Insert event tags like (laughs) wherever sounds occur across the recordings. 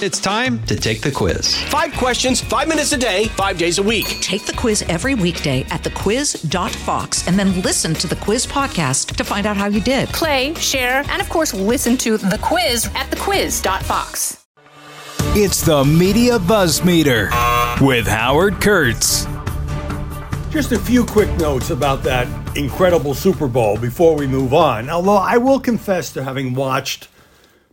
It's time to take the quiz. Five questions, five minutes a day, five days a week. Take the quiz every weekday at thequiz.fox and then listen to the quiz podcast to find out how you did. Play, share, and of course, listen to the quiz at thequiz.fox. It's the Media Buzz Meter with Howard Kurtz. Just a few quick notes about that incredible Super Bowl before we move on. Although I will confess to having watched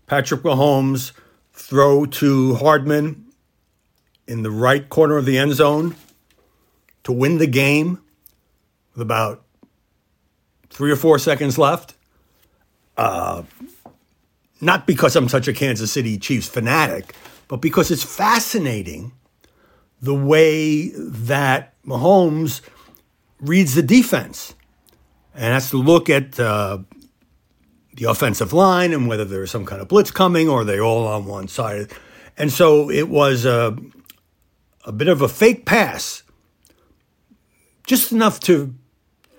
Patrick Mahomes throw to Hardman in the right corner of the end zone to win the game with about three or four seconds left. Uh, not because I'm such a Kansas City Chiefs fanatic, but because it's fascinating the way that Mahomes reads the defense and has to look at uh, the offensive line and whether there's some kind of blitz coming or they all on one side. And so it was a, a bit of a fake pass, just enough to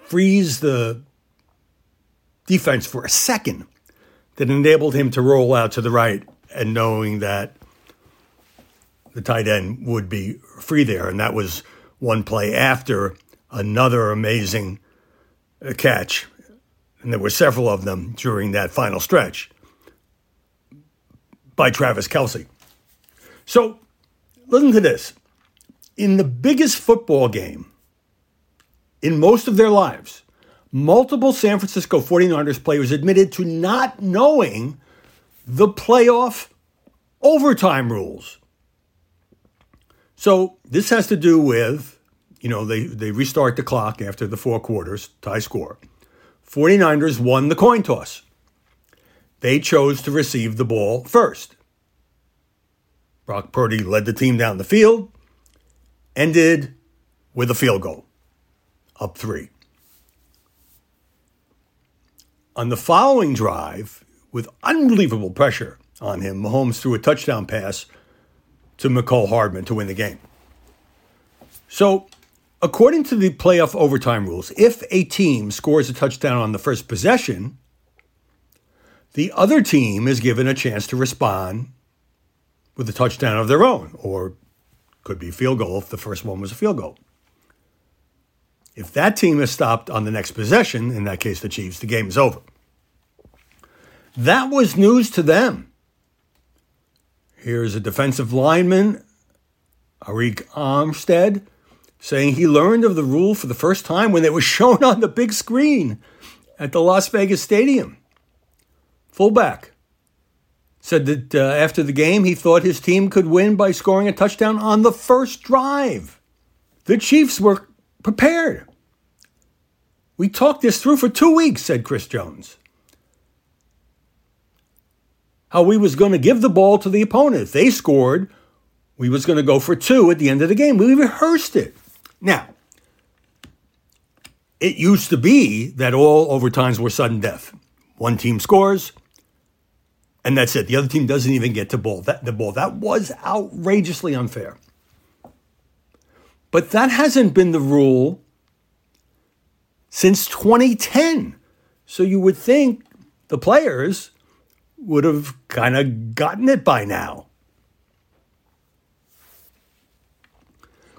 freeze the defense for a second that enabled him to roll out to the right and knowing that the tight end would be free there. And that was one play after another amazing uh, catch and there were several of them during that final stretch by Travis Kelce. So, listen to this. In the biggest football game in most of their lives, multiple San Francisco 49ers players admitted to not knowing the playoff overtime rules. So, this has to do with, you know, they, they restart the clock after the four quarters, tie score. 49ers won the coin toss. They chose to receive the ball first. Brock Purdy led the team down the field, ended with a field goal, up three. On the following drive, with unbelievable pressure on him, Mahomes threw a touchdown pass to Mecole Hardman to win the game. So According to the playoff overtime rules, if a team scores a touchdown on the first possession, the other team is given a chance to respond with a touchdown of their own, or could be field goal if the first one was a field goal. If that team is stopped on the next possession, in that case the Chiefs, the game is over. That was news to them. Here's a defensive lineman, Arik Armstead, saying he learned of the rule for the first time when it was (laughs) shown on the big screen at the Las Vegas Stadium. Fullback said that uh, after the game, he thought his team could win by scoring a touchdown on the first drive. The Chiefs were prepared. We talked this through for two weeks, said Chris Jones. How we was going to give the ball to the opponent. If they scored, we was going to go for two at the end of the game. We rehearsed it. Now, it used to be that all overtimes were sudden death. One team scores, and that's it. The other team doesn't even get to ball that the ball. That was outrageously unfair. But that hasn't been the rule since 2010. So you would think the players would have kind of gotten it by now.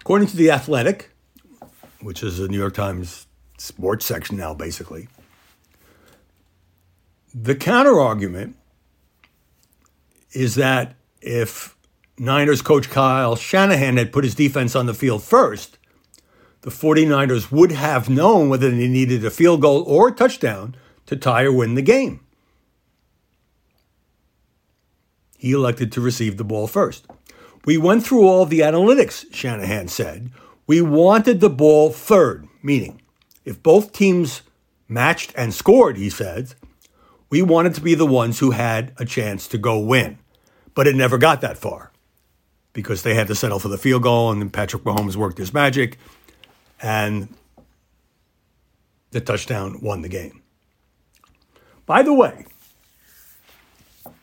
According to The Athletic, which is the New York Times sports section now, basically, the counter argument is that if Niners coach Kyle Shanahan had put his defense on the field first, the 49ers would have known whether they needed a field goal or a touchdown to tie or win the game. He elected to receive the ball first. We went through all the analytics, Shanahan said. We wanted the ball third, meaning if both teams matched and scored, he said, we wanted to be the ones who had a chance to go win. But it never got that far because they had to settle for the field goal, and then Patrick Mahomes worked his magic, and the touchdown won the game. By the way,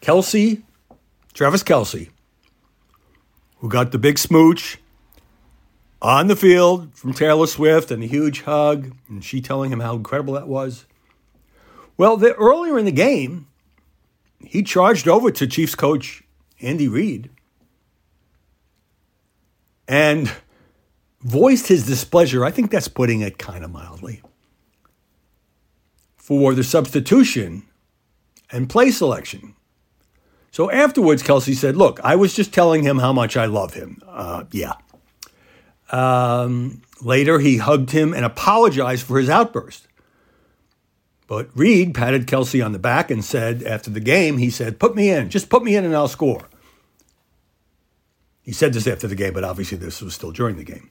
Kelce, Travis Kelce, who got the big smooch on the field from Taylor Swift and a huge hug, and she telling him how incredible that was. Well, the, earlier in the game, he charged over to Chiefs coach Andy Reid and voiced his displeasure. I think that's putting it kind of mildly. For the substitution and play selection. So afterwards, Kelce said, Look, I was just telling him how much I love him. Uh, yeah. Um, later, he hugged him and apologized for his outburst. But Reid patted Kelce on the back and said, after the game, he said, Put me in, just put me in and I'll score. He said this after the game, but obviously this was still during the game.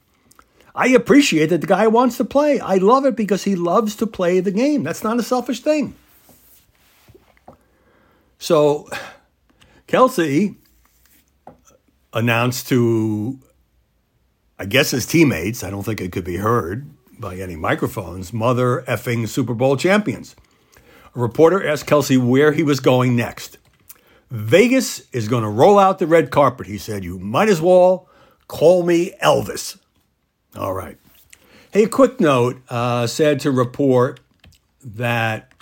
I appreciate that the guy wants to play. I love it because he loves to play the game. That's not a selfish thing. So Kelce announced to, I guess, his teammates, I don't think it could be heard by any microphones, mother effing Super Bowl champions. A reporter asked Kelce where he was going next. Vegas is going to roll out the red carpet, he said. You might as well call me Elvis. All right. Hey, a quick note uh, said to report that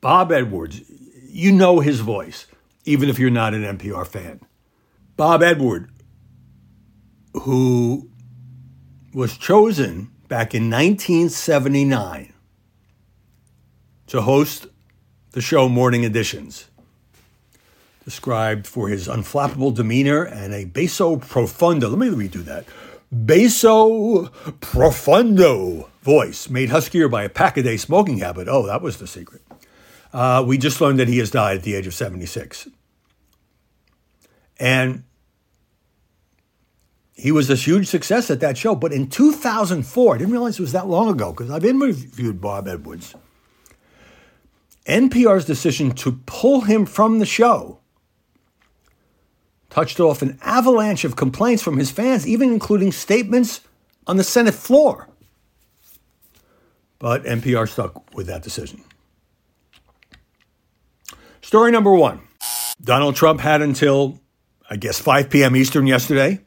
Bob Edwards, you know his voice, even if you're not an NPR fan. Bob Edward, who was chosen back in 1979 to host the show Morning Editions, described for his unflappable demeanor and a basso profundo. Let me redo that basso profundo voice, made huskier by a pack a day smoking habit. Oh, that was the secret. Uh, we just learned that he has died at the age of 76. And he was a huge success at that show. But in 2004, I didn't realize it was that long ago because I've interviewed Bob Edwards. NPR's decision to pull him from the show touched off an avalanche of complaints from his fans, even including statements on the Senate floor. But NPR stuck with that decision. Story number one Donald Trump had until, I guess, 5 p.m. Eastern yesterday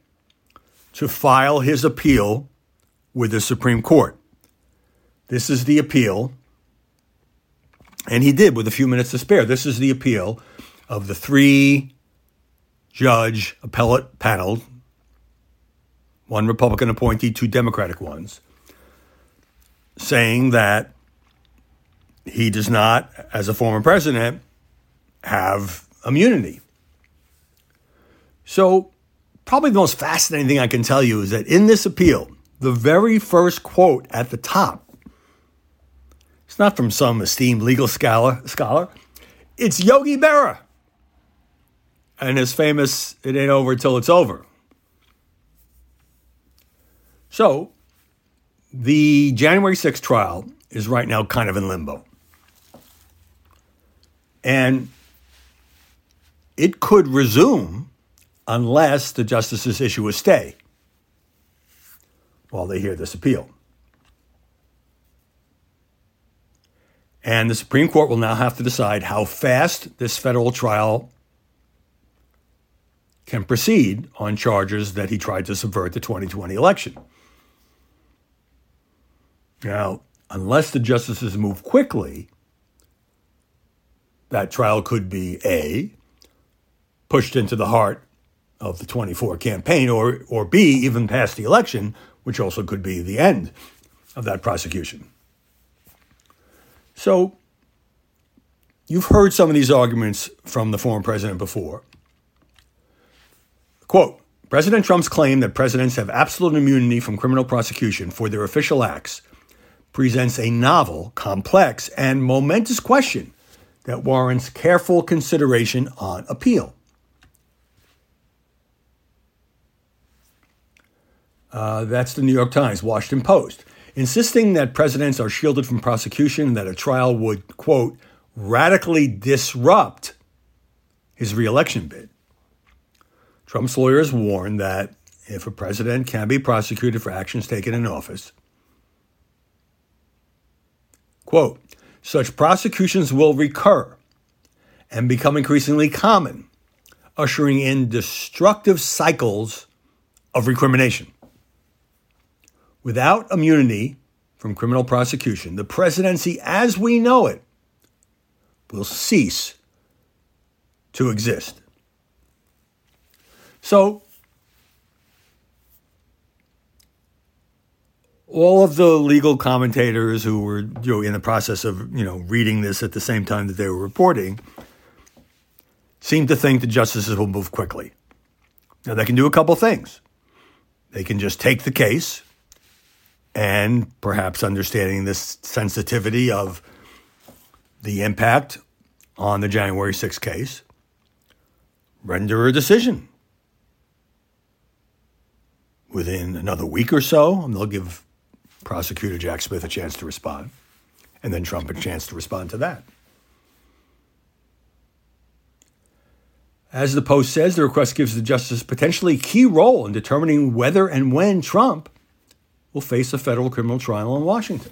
to file his appeal with the Supreme Court. This is the appeal, and he did with a few minutes to spare. This is the appeal of the three judge appellate panel, one Republican appointee, two Democratic ones, saying that he does not, as a former president, have immunity. So, probably the most fascinating thing I can tell you is that in this appeal, the very first quote at the top, it's not from some esteemed legal scholar, scholar it's Yogi Berra and his famous "It ain't over till it's over." So, the January 6th trial is right now kind of in limbo. And it could resume unless the justices issue a stay while they hear this appeal. And the Supreme Court will now have to decide how fast this federal trial can proceed on charges that he tried to subvert the 2020 election. Now, unless the justices move quickly, that trial could be A, pushed into the heart of the 24 campaign, or, or B, even past the election, which also could be the end of that prosecution. So, you've heard some of these arguments from the former president before. Quote President Trump's claim that presidents have absolute immunity from criminal prosecution for their official acts presents a novel, complex, and momentous question that warrants careful consideration on appeal. Uh, that's the New York Times, Washington Post. Insisting that presidents are shielded from prosecution that a trial would, quote, radically disrupt his reelection bid. Trump's lawyers warn that if a president can be prosecuted for actions taken in office, quote, such prosecutions will recur and become increasingly common, ushering in destructive cycles of recrimination. Without immunity from criminal prosecution, the presidency as we know it will cease to exist. So, all of the legal commentators who were you know, in the process of you know reading this at the same time that they were reporting seem to think the justices will move quickly. Now they can do a couple things. They can just take the case and perhaps understanding this sensitivity of the impact on the January 6th case, render a decision within another week or so, and they'll give prosecutor Jack Smith a chance to respond, and then Trump a chance to respond to that. As the Post says, the request gives the justice potentially key role in determining whether and when Trump will face a federal criminal trial in Washington.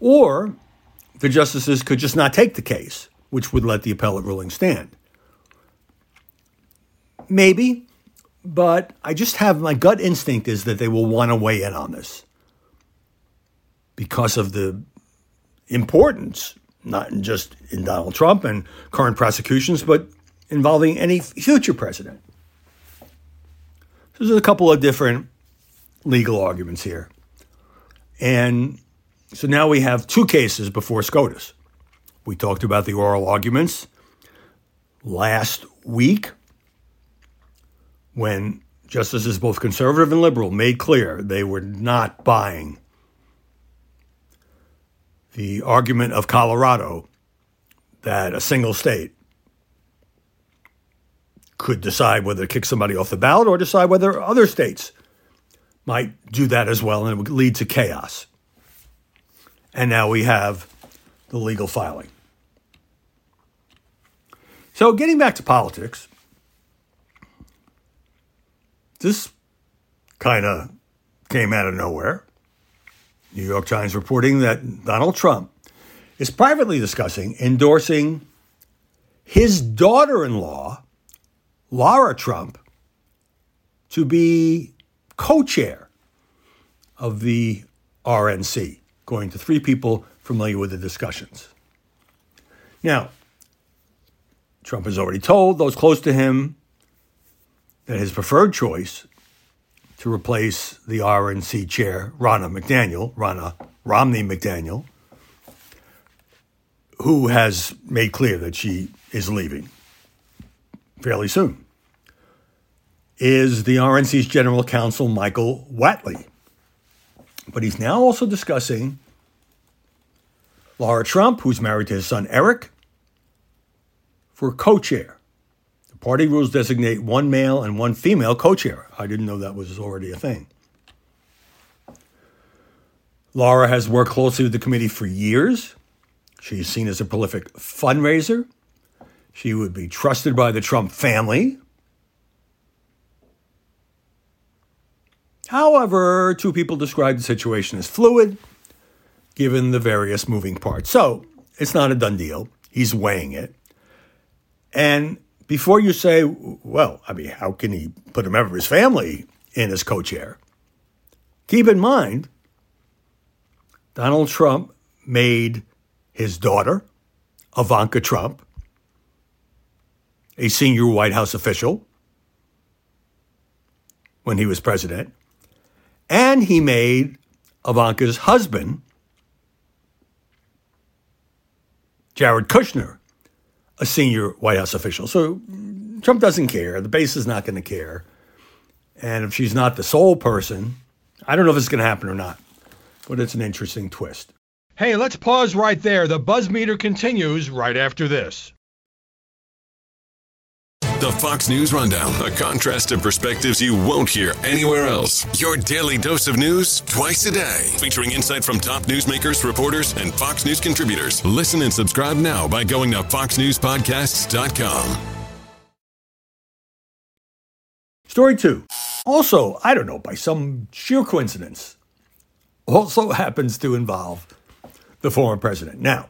Or the justices could just not take the case, which would let the appellate ruling stand. Maybe, but I just have my gut instinct is that they will want to weigh in on this because of the importance, not just in Donald Trump and current prosecutions, but involving any future president. So there's a couple of different legal arguments here. And so now we have two cases before SCOTUS. We talked about the oral arguments last week when justices, both conservative and liberal, made clear they were not buying the argument of Colorado that a single state could decide whether to kick somebody off the ballot or decide whether other states might do that as well, and it would lead to chaos. And now we have the legal filing. So, getting back to politics, this kind of came out of nowhere. New York Times reporting that Donald Trump is privately discussing endorsing his daughter in law, Lara Trump, to be co chair of the RNC, going to three people familiar with the discussions. Now, Trump has already told those close to him that his preferred choice to replace the RNC chair, Ronna McDaniel, Ronna Romney McDaniel, who has made clear that she is leaving fairly soon is the RNC's general counsel, Michael Whatley. But he's now also discussing Lara Trump, who's married to his son Eric, for co chair. The party rules designate one male and one female co chair. I didn't know that was already a thing. Lara has worked closely with the committee for years. She's seen as a prolific fundraiser. She would be trusted by the Trump family, However, two people described the situation as fluid, given the various moving parts. So it's not a done deal. He's weighing it. And before you say, well, I mean, how can he put a member of his family in as co chair? Keep in mind, Donald Trump made his daughter, Ivanka Trump, a senior White House official when he was president. And he made Ivanka's husband, Jared Kushner, a senior White House official. So Trump doesn't care. The base is not going to care. And if she's not the sole person, I don't know if it's going to happen or not, but it's an interesting twist. Hey, let's pause right there. The buzz meter continues right after this. The Fox News Rundown, a contrast of perspectives you won't hear anywhere else. Your daily dose of news twice a day, featuring insight from top newsmakers, reporters, and Fox News contributors. Listen and subscribe now by going to foxnewspodcasts.com. Story two. Also, I don't know, by some sheer coincidence, also happens to involve the former president. Now,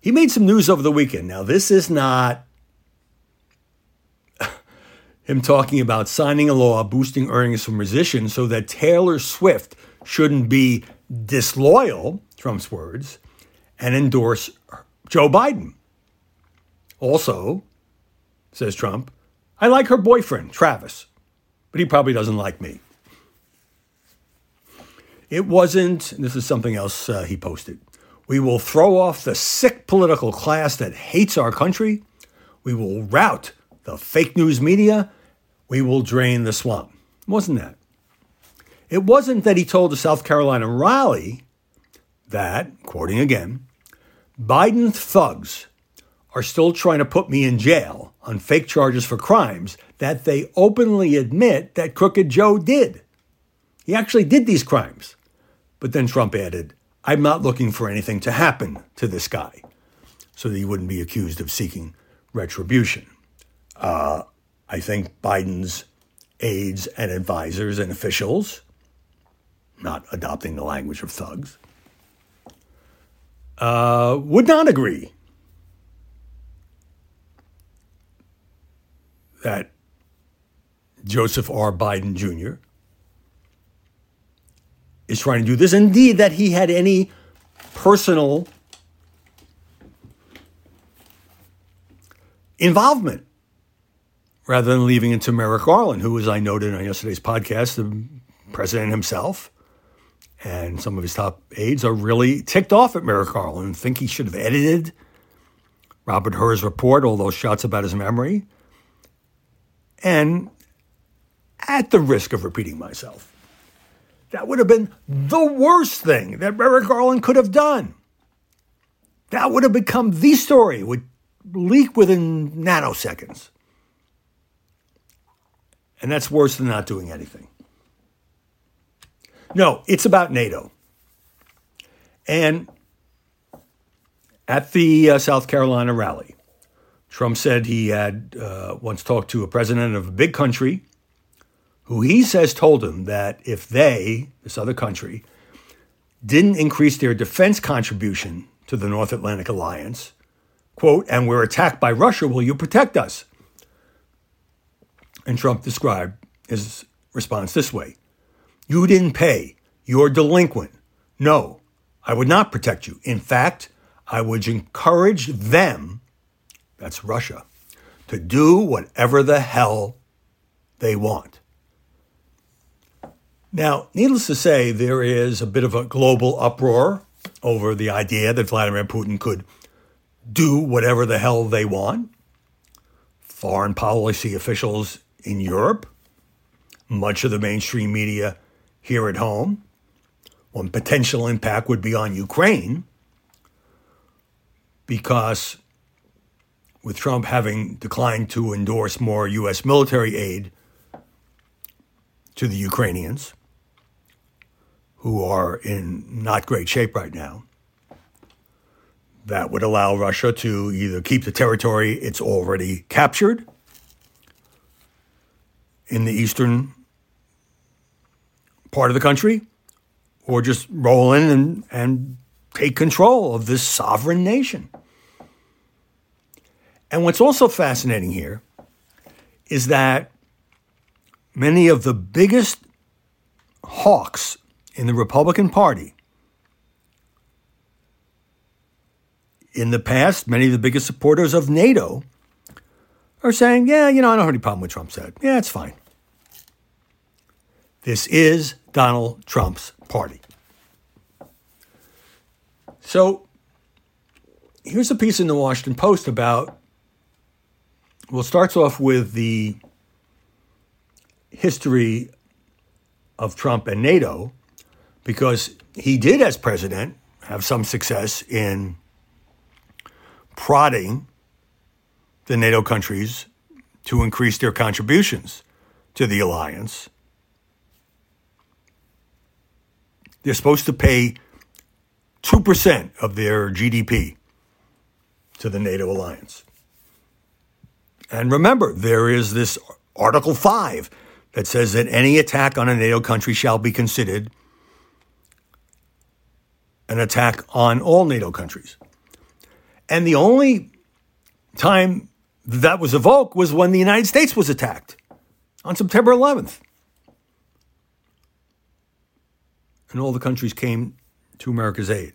he made some news over the weekend. Now, this is not him talking about signing a law boosting earnings for musicians so that Taylor Swift shouldn't be disloyal, Trump's words, and endorse Joe Biden. Also, says Trump, I like her boyfriend, Travis, but he probably doesn't like me. It wasn't, this is something else uh, he posted. We will throw off the sick political class that hates our country. We will rout the fake news media. We will drain the swamp. Wasn't that. It wasn't that he told the South Carolina rally that, quoting again, Biden thugs are still trying to put me in jail on fake charges for crimes that they openly admit that Crooked Joe did. He actually did these crimes. But then Trump added, I'm not looking for anything to happen to this guy so that he wouldn't be accused of seeking retribution. Uh, I think Biden's aides and advisors and officials, not adopting the language of thugs, uh, would not agree that Joseph R. Biden Jr. is trying to do this. Indeed, that he had any personal involvement rather than leaving it to Merrick Garland, who, as I noted on yesterday's podcast, the president himself and some of his top aides are really ticked off at Merrick Garland and think he should have edited Robert Hur's report, all those shots about his memory. And at the risk of repeating myself, that would have been the worst thing that Merrick Garland could have done. That would have become the story, would leak within nanoseconds. And that's worse than not doing anything. No, it's about NATO. And at the uh, South Carolina rally, Trump said he had uh, once talked to a president of a big country who he says told him that if they, this other country, didn't increase their defense contribution to the North Atlantic Alliance, quote, and we're attacked by Russia, will you protect us? And Trump described his response this way You didn't pay. You're delinquent. No, I would not protect you. In fact, I would encourage them, that's Russia, to do whatever the hell they want. Now, needless to say, there is a bit of a global uproar over the idea that Vladimir Putin could do whatever the hell they want. Foreign policy officials in Europe, much of the mainstream media here at home. One potential impact would be on Ukraine because with Trump having declined to endorse more U.S. military aid to the Ukrainians, who are in not great shape right now, that would allow Russia to either keep the territory it's already captured in the eastern part of the country or just roll in and, and take control of this sovereign nation. And what's also fascinating here is that many of the biggest hawks in the Republican Party in the past, many of the biggest supporters of NATO are saying, yeah, you know, I don't have any problem with Trump said. Yeah, it's fine. This is Donald Trump's party. So here's a piece in the Washington Post about, well, starts off with the history of Trump and NATO, because he did, as president, have some success in prodding the NATO countries to increase their contributions to the alliance. They're supposed to pay 2% of their GDP to the NATO alliance. And remember, there is this Article 5 that says that any attack on a NATO country shall be considered an attack on all NATO countries. And the only time that was evoked was when the United States was attacked on September 11th. And all the countries came to America's aid.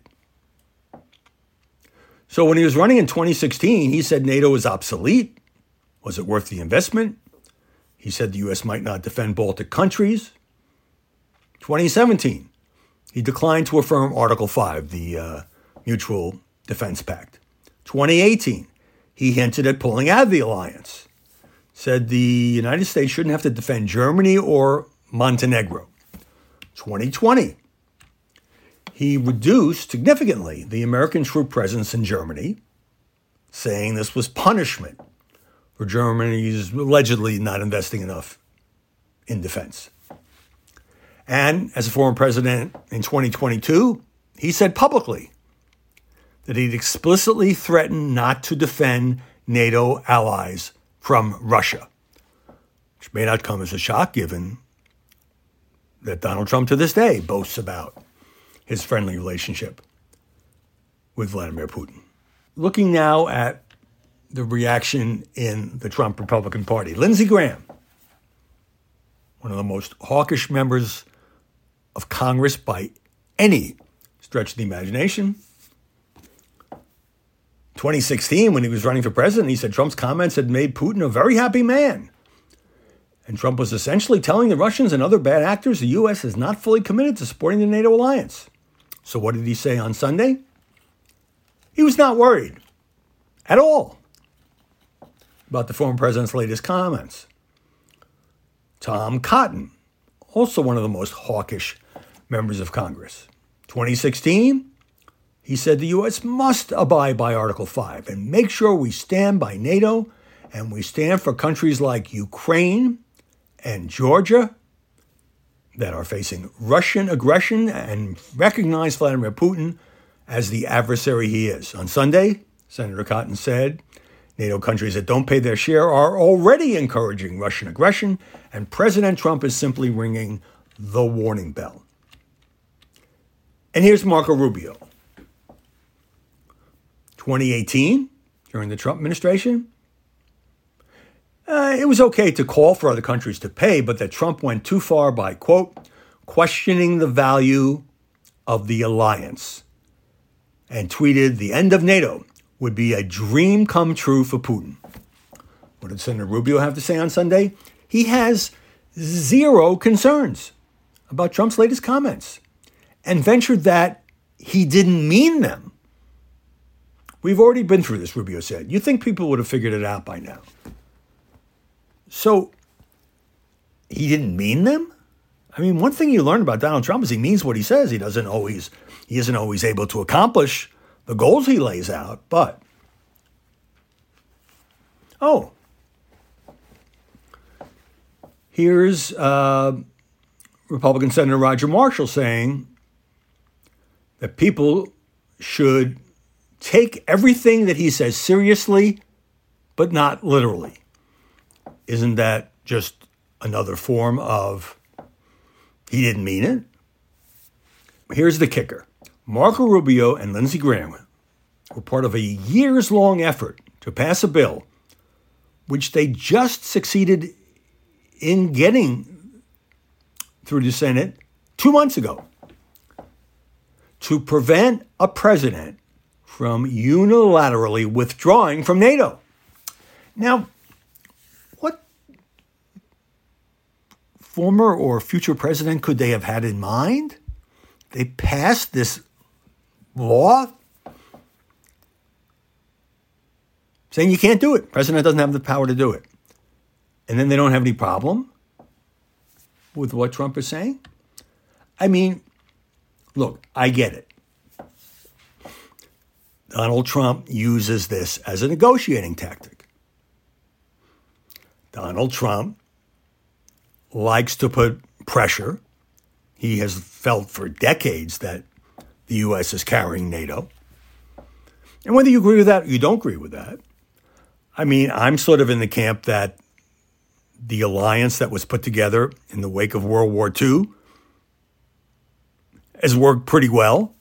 So when he was running in 2016, he said NATO was obsolete. Was it worth the investment? He said the U.S. might not defend Baltic countries. 2017, he declined to affirm Article 5, the uh, Mutual Defense Pact. 2018, he hinted at pulling out of the alliance, said the United States shouldn't have to defend Germany or Montenegro. 2020, he reduced significantly the American troop presence in Germany, saying this was punishment for Germany's allegedly not investing enough in defense. And as a former president in 2022, he said publicly that he'd explicitly threatened not to defend NATO allies from Russia, which may not come as a shock given that Donald Trump to this day boasts about his friendly relationship with Vladimir Putin. Looking now at the reaction in the Trump Republican Party, Lindsey Graham, one of the most hawkish members of Congress by any stretch of the imagination. 2016, when he was running for president, he said Trump's comments had made Putin a very happy man. And Trump was essentially telling the Russians and other bad actors the U.S. is not fully committed to supporting the NATO alliance. So, what did he say on Sunday? He was not worried at all about the former president's latest comments. Tom Cotton, also one of the most hawkish members of Congress. 2016, he said the U.S. must abide by Article 5 and make sure we stand by NATO and we stand for countries like Ukraine and Georgia that are facing Russian aggression and recognize Vladimir Putin as the adversary he is. On Sunday, Senator Cotton said NATO countries that don't pay their share are already encouraging Russian aggression, and President Trump is simply ringing the warning bell. And here's Marco Rubio. 2018, during the Trump administration, uh, it was okay to call for other countries to pay, but that Trump went too far by, quote, questioning the value of the alliance and tweeted, the end of NATO would be a dream come true for Putin. What did Senator Rubio have to say on Sunday? He has zero concerns about Trump's latest comments and ventured that he didn't mean them. We've already been through this, Rubio said. You think people would have figured it out by now. So he didn't mean them? I mean, one thing you learn about Donald Trump is he means what he says. He doesn't always he isn't always able to accomplish the goals he lays out, but oh, here's uh, Republican Senator Roger Marshall saying that people should take everything that he says seriously, but not literally. Isn't that just another form of he didn't mean it? Here's the kicker Marco Rubio and Lindsey Graham were part of a years long effort to pass a bill which they just succeeded in getting through the Senate two months ago to prevent a president from unilaterally withdrawing from NATO. Now, former or future president could they have had in mind? They passed this law saying you can't do it. President doesn't have the power to do it. And then they don't have any problem with what Trump is saying. I mean, look, I get it. Donald Trump uses this as a negotiating tactic. Donald Trump likes to put pressure. He has felt for decades that the U.S. is carrying NATO. And whether you agree with that or you don't agree with that, I mean, I'm sort of in the camp that the alliance that was put together in the wake of World War II has worked pretty well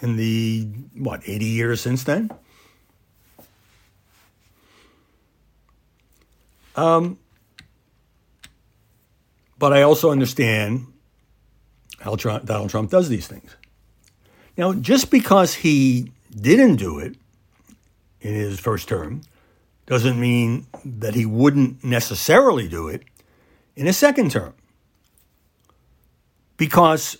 in the, what, 80 years since then? Um, but I also understand how Trump, Donald Trump does these things. Now, just because he didn't do it in his first term doesn't mean that he wouldn't necessarily do it in his second term. Because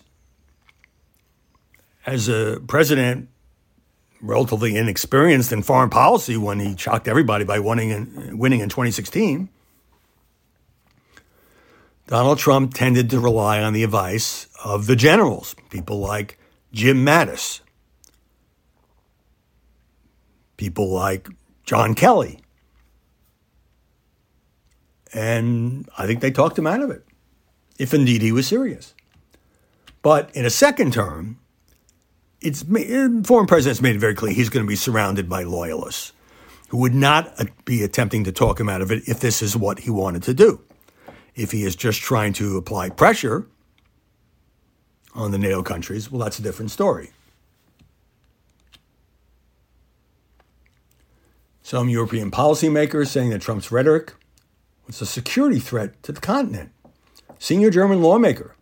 as a president, relatively inexperienced in foreign policy when he shocked everybody by winning in, winning in 2016. Donald Trump tended to rely on the advice of the generals, people like Jim Mattis, people like John Kelly. And I think they talked him out of it, if indeed he was serious. But in a second term, it's foreign presidents made it very clear he's going to be surrounded by loyalists who would not be attempting to talk him out of it if this is what he wanted to do. If he is just trying to apply pressure on the NATO countries, well, that's a different story. Some European policymakers saying that Trump's rhetoric was a security threat to the continent. Senior German lawmaker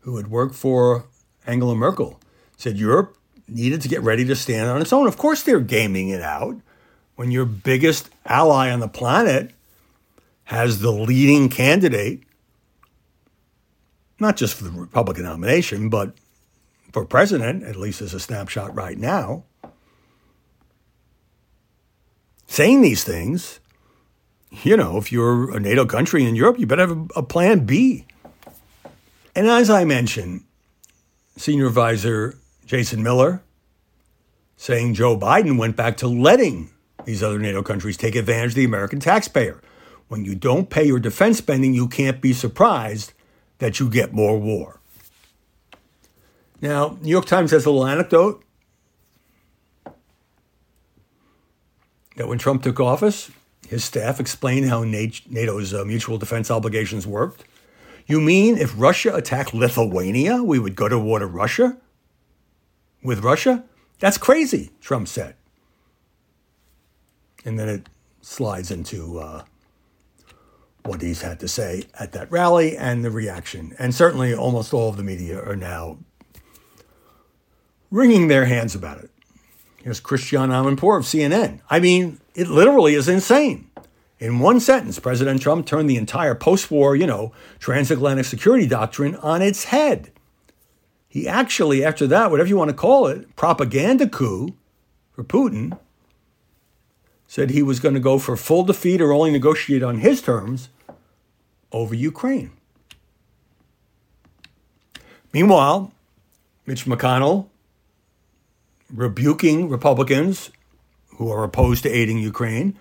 who had worked for Angela Merkel said Europe needed to get ready to stand on its own. Of course, they're gaming it out when your biggest ally on the planet has the leading candidate, not just for the Republican nomination, but for president, at least as a snapshot right now, saying these things. You know, if you're a NATO country in Europe, you better have a, a plan B. And as I mentioned, senior advisor Jason Miller saying Joe Biden went back to letting these other NATO countries take advantage of the American taxpayer. When you don't pay your defense spending, you can't be surprised that you get more war. Now, New York Times has a little anecdote that when Trump took office, his staff explained how NATO's uh, mutual defense obligations worked. You mean if Russia attacked Lithuania, we would go to war to Russia? With Russia? That's crazy, Trump said. And then it slides into uh, what he's had to say at that rally and the reaction. And certainly almost all of the media are now wringing their hands about it. Here's Christiane Amanpour of CNN. I mean, it literally is insane. In one sentence, President Trump turned the entire post war, you know, transatlantic security doctrine on its head. He actually, after that, whatever you want to call it, propaganda coup for Putin, said he was going to go for full defeat or only negotiate on his terms over Ukraine. Meanwhile, Mitch McConnell rebuking Republicans who are opposed to aiding Ukraine.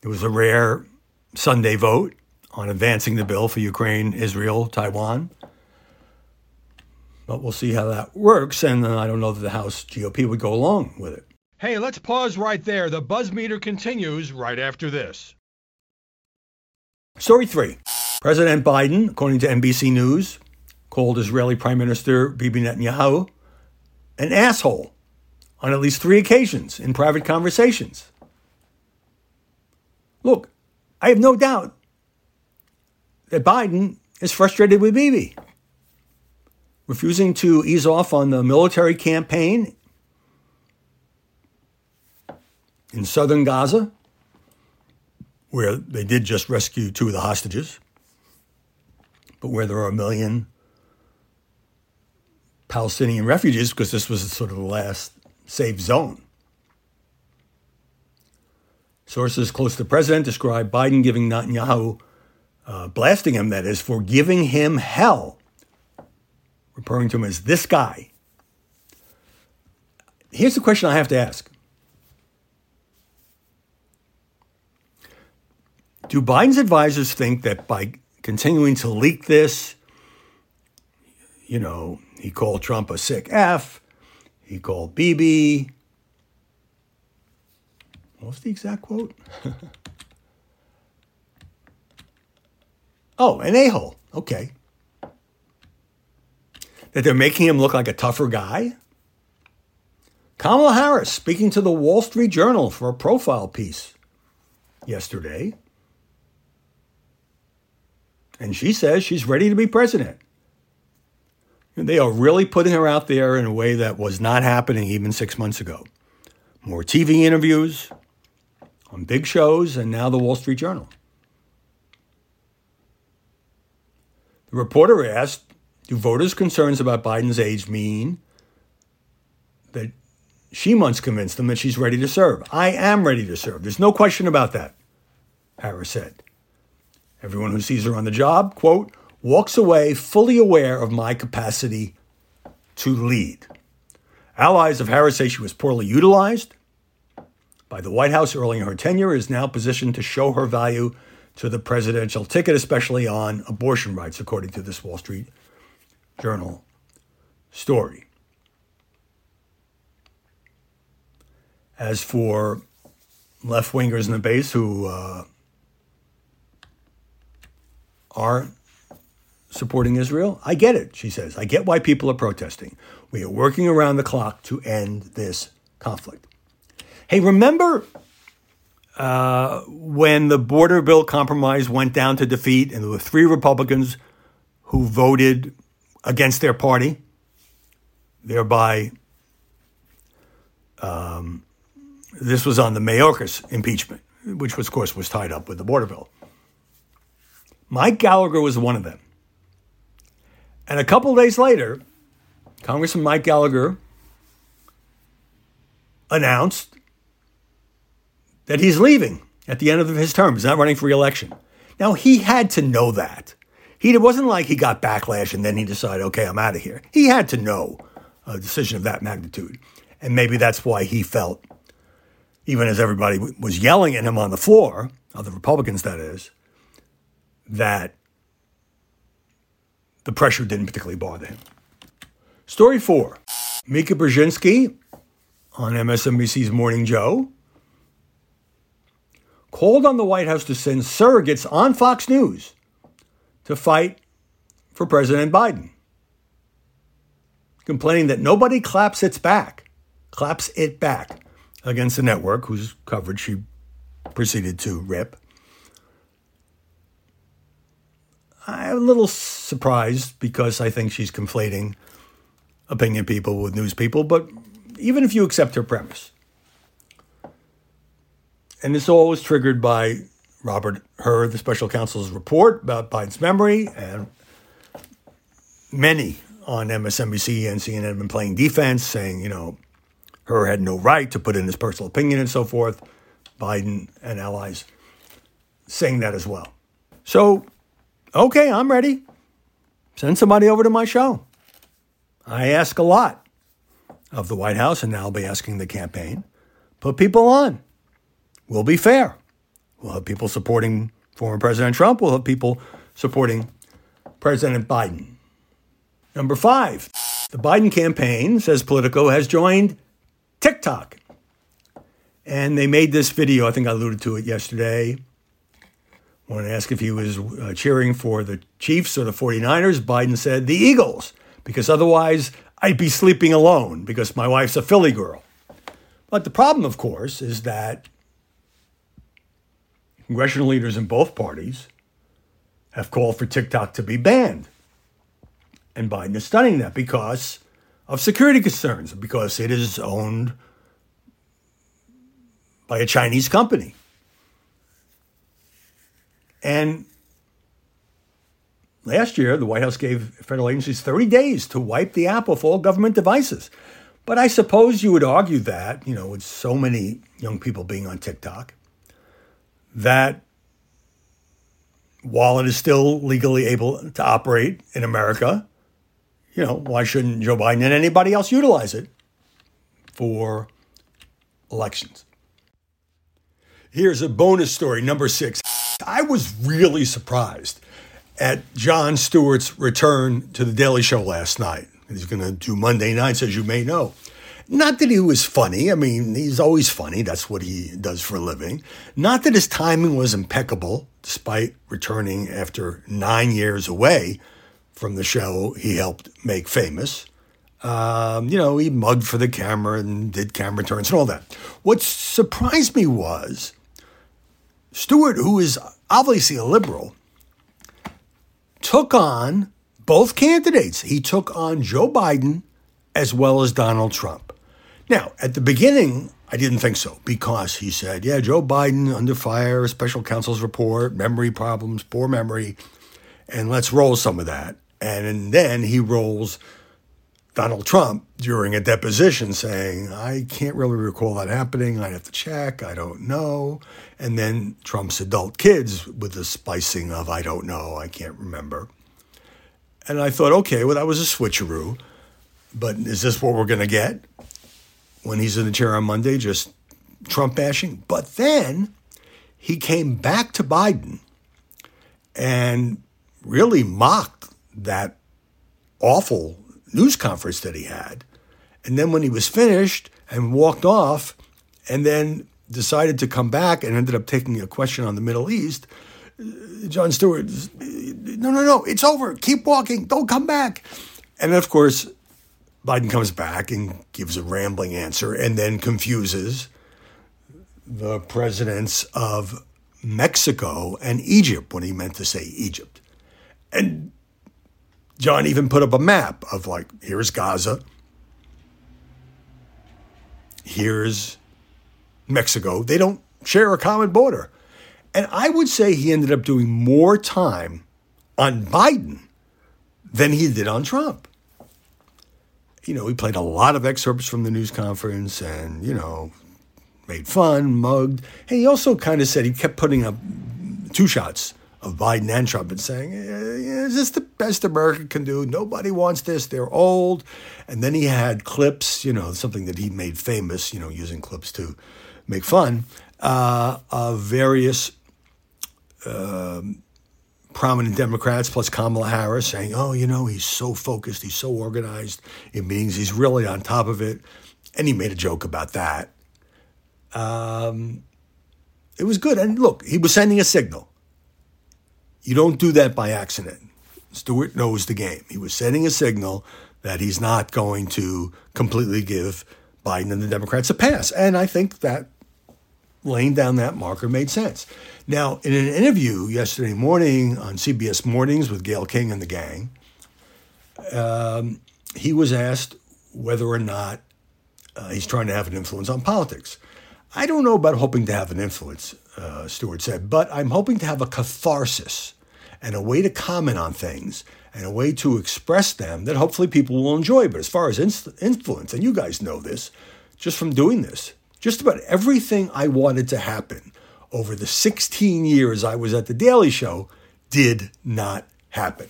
There was a rare Sunday vote on advancing the bill for Ukraine, Israel, Taiwan. But we'll see how that works, and I don't know that the House GOP would go along with it. Hey, let's pause right there. The buzz meter continues right after this. Story three President Biden, according to NBC News, called Israeli Prime Minister Bibi Netanyahu an asshole on at least three occasions in private conversations. Look, I have no doubt that Biden is frustrated with Bibi, refusing to ease off on the military campaign in southern Gaza, where they did just rescue two of the hostages, but where there are a million Palestinian refugees because this was sort of the last safe zone. Sources close to the president describe Biden giving Netanyahu, uh, blasting him, that is, for giving him hell, referring to him as this guy. Here's the question I have to ask Do Biden's advisors think that by continuing to leak this, you know, he called Trump a sick F, he called Bibi, what was the exact quote? (laughs) oh, an a hole. Okay. That they're making him look like a tougher guy? Kamala Harris speaking to the Wall Street Journal for a profile piece yesterday and she says she's ready to be president. And they are really putting her out there in a way that was not happening even six months ago. More TV interviews on big shows, and now the Wall Street Journal. The reporter asked Do voters' concerns about Biden's age mean that she must convince them that she's ready to serve. I am ready to serve. There's no question about that, Harris said. Everyone who sees her on the job, quote, walks away fully aware of my capacity to lead. Allies of Harris say she was poorly utilized by the White House early in her tenure, is now positioned to show her value to the presidential ticket, especially on abortion rights, according to this Wall Street Journal story. As for left wingers in the base who uh, are supporting Israel, I get it, she says. I get why people are protesting. We are working around the clock to end this conflict. Hey, remember uh, when the border bill compromise went down to defeat and there were three Republicans who voted against their party, thereby um, this was on the Mayorkas impeachment, which was, of course was tied up with the border bill. Mike Gallagher was one of them. And a couple days later, Congressman Mike Gallagher announced that he's leaving at the end of his term. He's not running for reelection. Now, he had to know that. He, it wasn't like he got backlash and then he decided, okay, I'm out of here. He had to know a decision of that magnitude. And maybe that's why he felt, even as everybody was yelling at him on the floor, other Republicans, that is, that the pressure didn't particularly bother him. Story four Mika Brzezinski on MSNBC's Morning Joe called on the White House to send surrogates on Fox News to fight for President Biden, complaining that nobody claps its back, claps it back against the network whose coverage she proceeded to rip. I'm a little surprised because I think she's conflating opinion people with news people, but even if you accept her premise, and this all was triggered by Robert Hur, the special counsel's report about Biden's memory, and many on MSNBC and CNN have been playing defense, saying, you know, Hur had no right to put in his personal opinion and so forth. Biden and allies saying that as well. So, okay, I'm ready. Send somebody over to my show. I ask a lot of the White House, and now I'll be asking the campaign. Put people on. We'll be fair. We'll have people supporting former President Trump. We'll have people supporting President Biden. Number five, the Biden campaign, says Politico, has joined TikTok. And they made this video, I think I alluded to it yesterday. When I asked if he was uh, cheering for the Chiefs or the 49ers, Biden said the Eagles, because otherwise I'd be sleeping alone because my wife's a Philly girl. But the problem, of course, is that congressional leaders in both parties have called for TikTok to be banned. And Biden is studying that because of security concerns, because it is owned by a Chinese company. And last year, the White House gave federal agencies 30 days to wipe the app off all government devices. But I suppose you would argue that, you know, with so many young people being on TikTok, that while it is still legally able to operate in America, you know, why shouldn't Joe Biden and anybody else utilize it for elections? Here's a bonus story, number six. I was really surprised at Jon Stewart's return to The Daily Show last night. He's going to do Monday nights, as you may know. Not that he was funny. I mean, he's always funny. That's what he does for a living. Not that his timing was impeccable, despite returning after nine years away from the show he helped make famous. Um, you know, he mugged for the camera and did camera turns and all that. What surprised me was Stewart, who is obviously a liberal, took on both candidates. He took on Joe Biden as well as Donald Trump. Now, at the beginning, I didn't think so because he said, yeah, Joe Biden under fire, special counsel's report, memory problems, poor memory, and let's roll some of that. And then he rolls Donald Trump during a deposition saying, I can't really recall that happening. I'd have to check. I don't know. And then Trump's adult kids with the spicing of, I don't know. I can't remember. And I thought, okay, well, that was a switcheroo. But is this what we're going to get when he's in the chair on Monday, just Trump bashing? But then he came back to Biden and really mocked that awful news conference that he had. And then when he was finished and walked off, and then decided to come back and ended up taking a question on the Middle East, Jon Stewart, no, no, no, it's over. Keep walking. Don't come back. And of course, Biden comes back and gives a rambling answer and then confuses the presidents of Mexico and Egypt when he meant to say Egypt. And John even put up a map of like, here's Gaza, here's Mexico. They don't share a common border. And I would say he ended up doing more time on Biden than he did on Trump. You know, he played a lot of excerpts from the news conference and, you know, made fun, mugged. And he also kind of said he kept putting up two shots of Biden and Trump and saying, is this the best America can do? Nobody wants this. They're old. And then he had clips, you know, something that he made famous, you know, using clips to make fun uh, of various uh, prominent Democrats plus Kamala Harris saying, oh, you know, he's so focused, he's so organized in meetings, he's really on top of it. And he made a joke about that. Um, it was good. And look, he was sending a signal. You don't do that by accident. Stewart knows the game. He was sending a signal that he's not going to completely give Biden and the Democrats a pass. And I think that laying down that marker made sense. Now, in an interview yesterday morning on CBS Mornings with Gayle King and the gang, um, he was asked whether or not uh, he's trying to have an influence on politics. I don't know about hoping to have an influence, uh, Stewart said, but I'm hoping to have a catharsis and a way to comment on things and a way to express them that hopefully people will enjoy. But as far as influence, and you guys know this just from doing this, just about everything I wanted to happen over the 16 years I was at The Daily Show did not happen.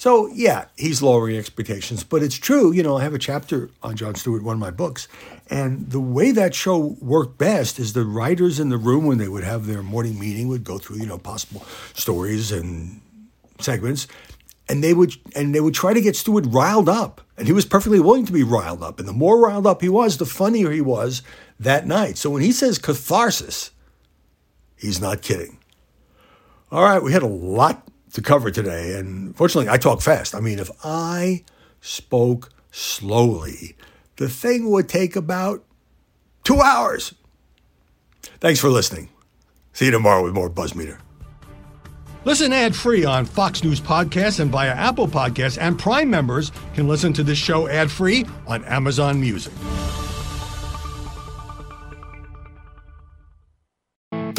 So, yeah, he's lowering expectations, but it's true. You know, I have a chapter on Jon Stewart, one of my books, and the way that show worked best is the writers in the room, when they would have their morning meeting, would go through, you know, possible stories and segments, and they would and they would try to get Stewart riled up, and he was perfectly willing to be riled up. And the more riled up he was, the funnier he was that night. So when he says catharsis, he's not kidding. All right, we had a lot to cover today. And fortunately, I talk fast. I mean, if I spoke slowly, the thing would take about two hours. Thanks for listening. See you tomorrow with more Buzzmeter. Listen ad free on Fox News Podcasts and via Apple Podcasts, and Prime members can listen to this show ad free on Amazon Music.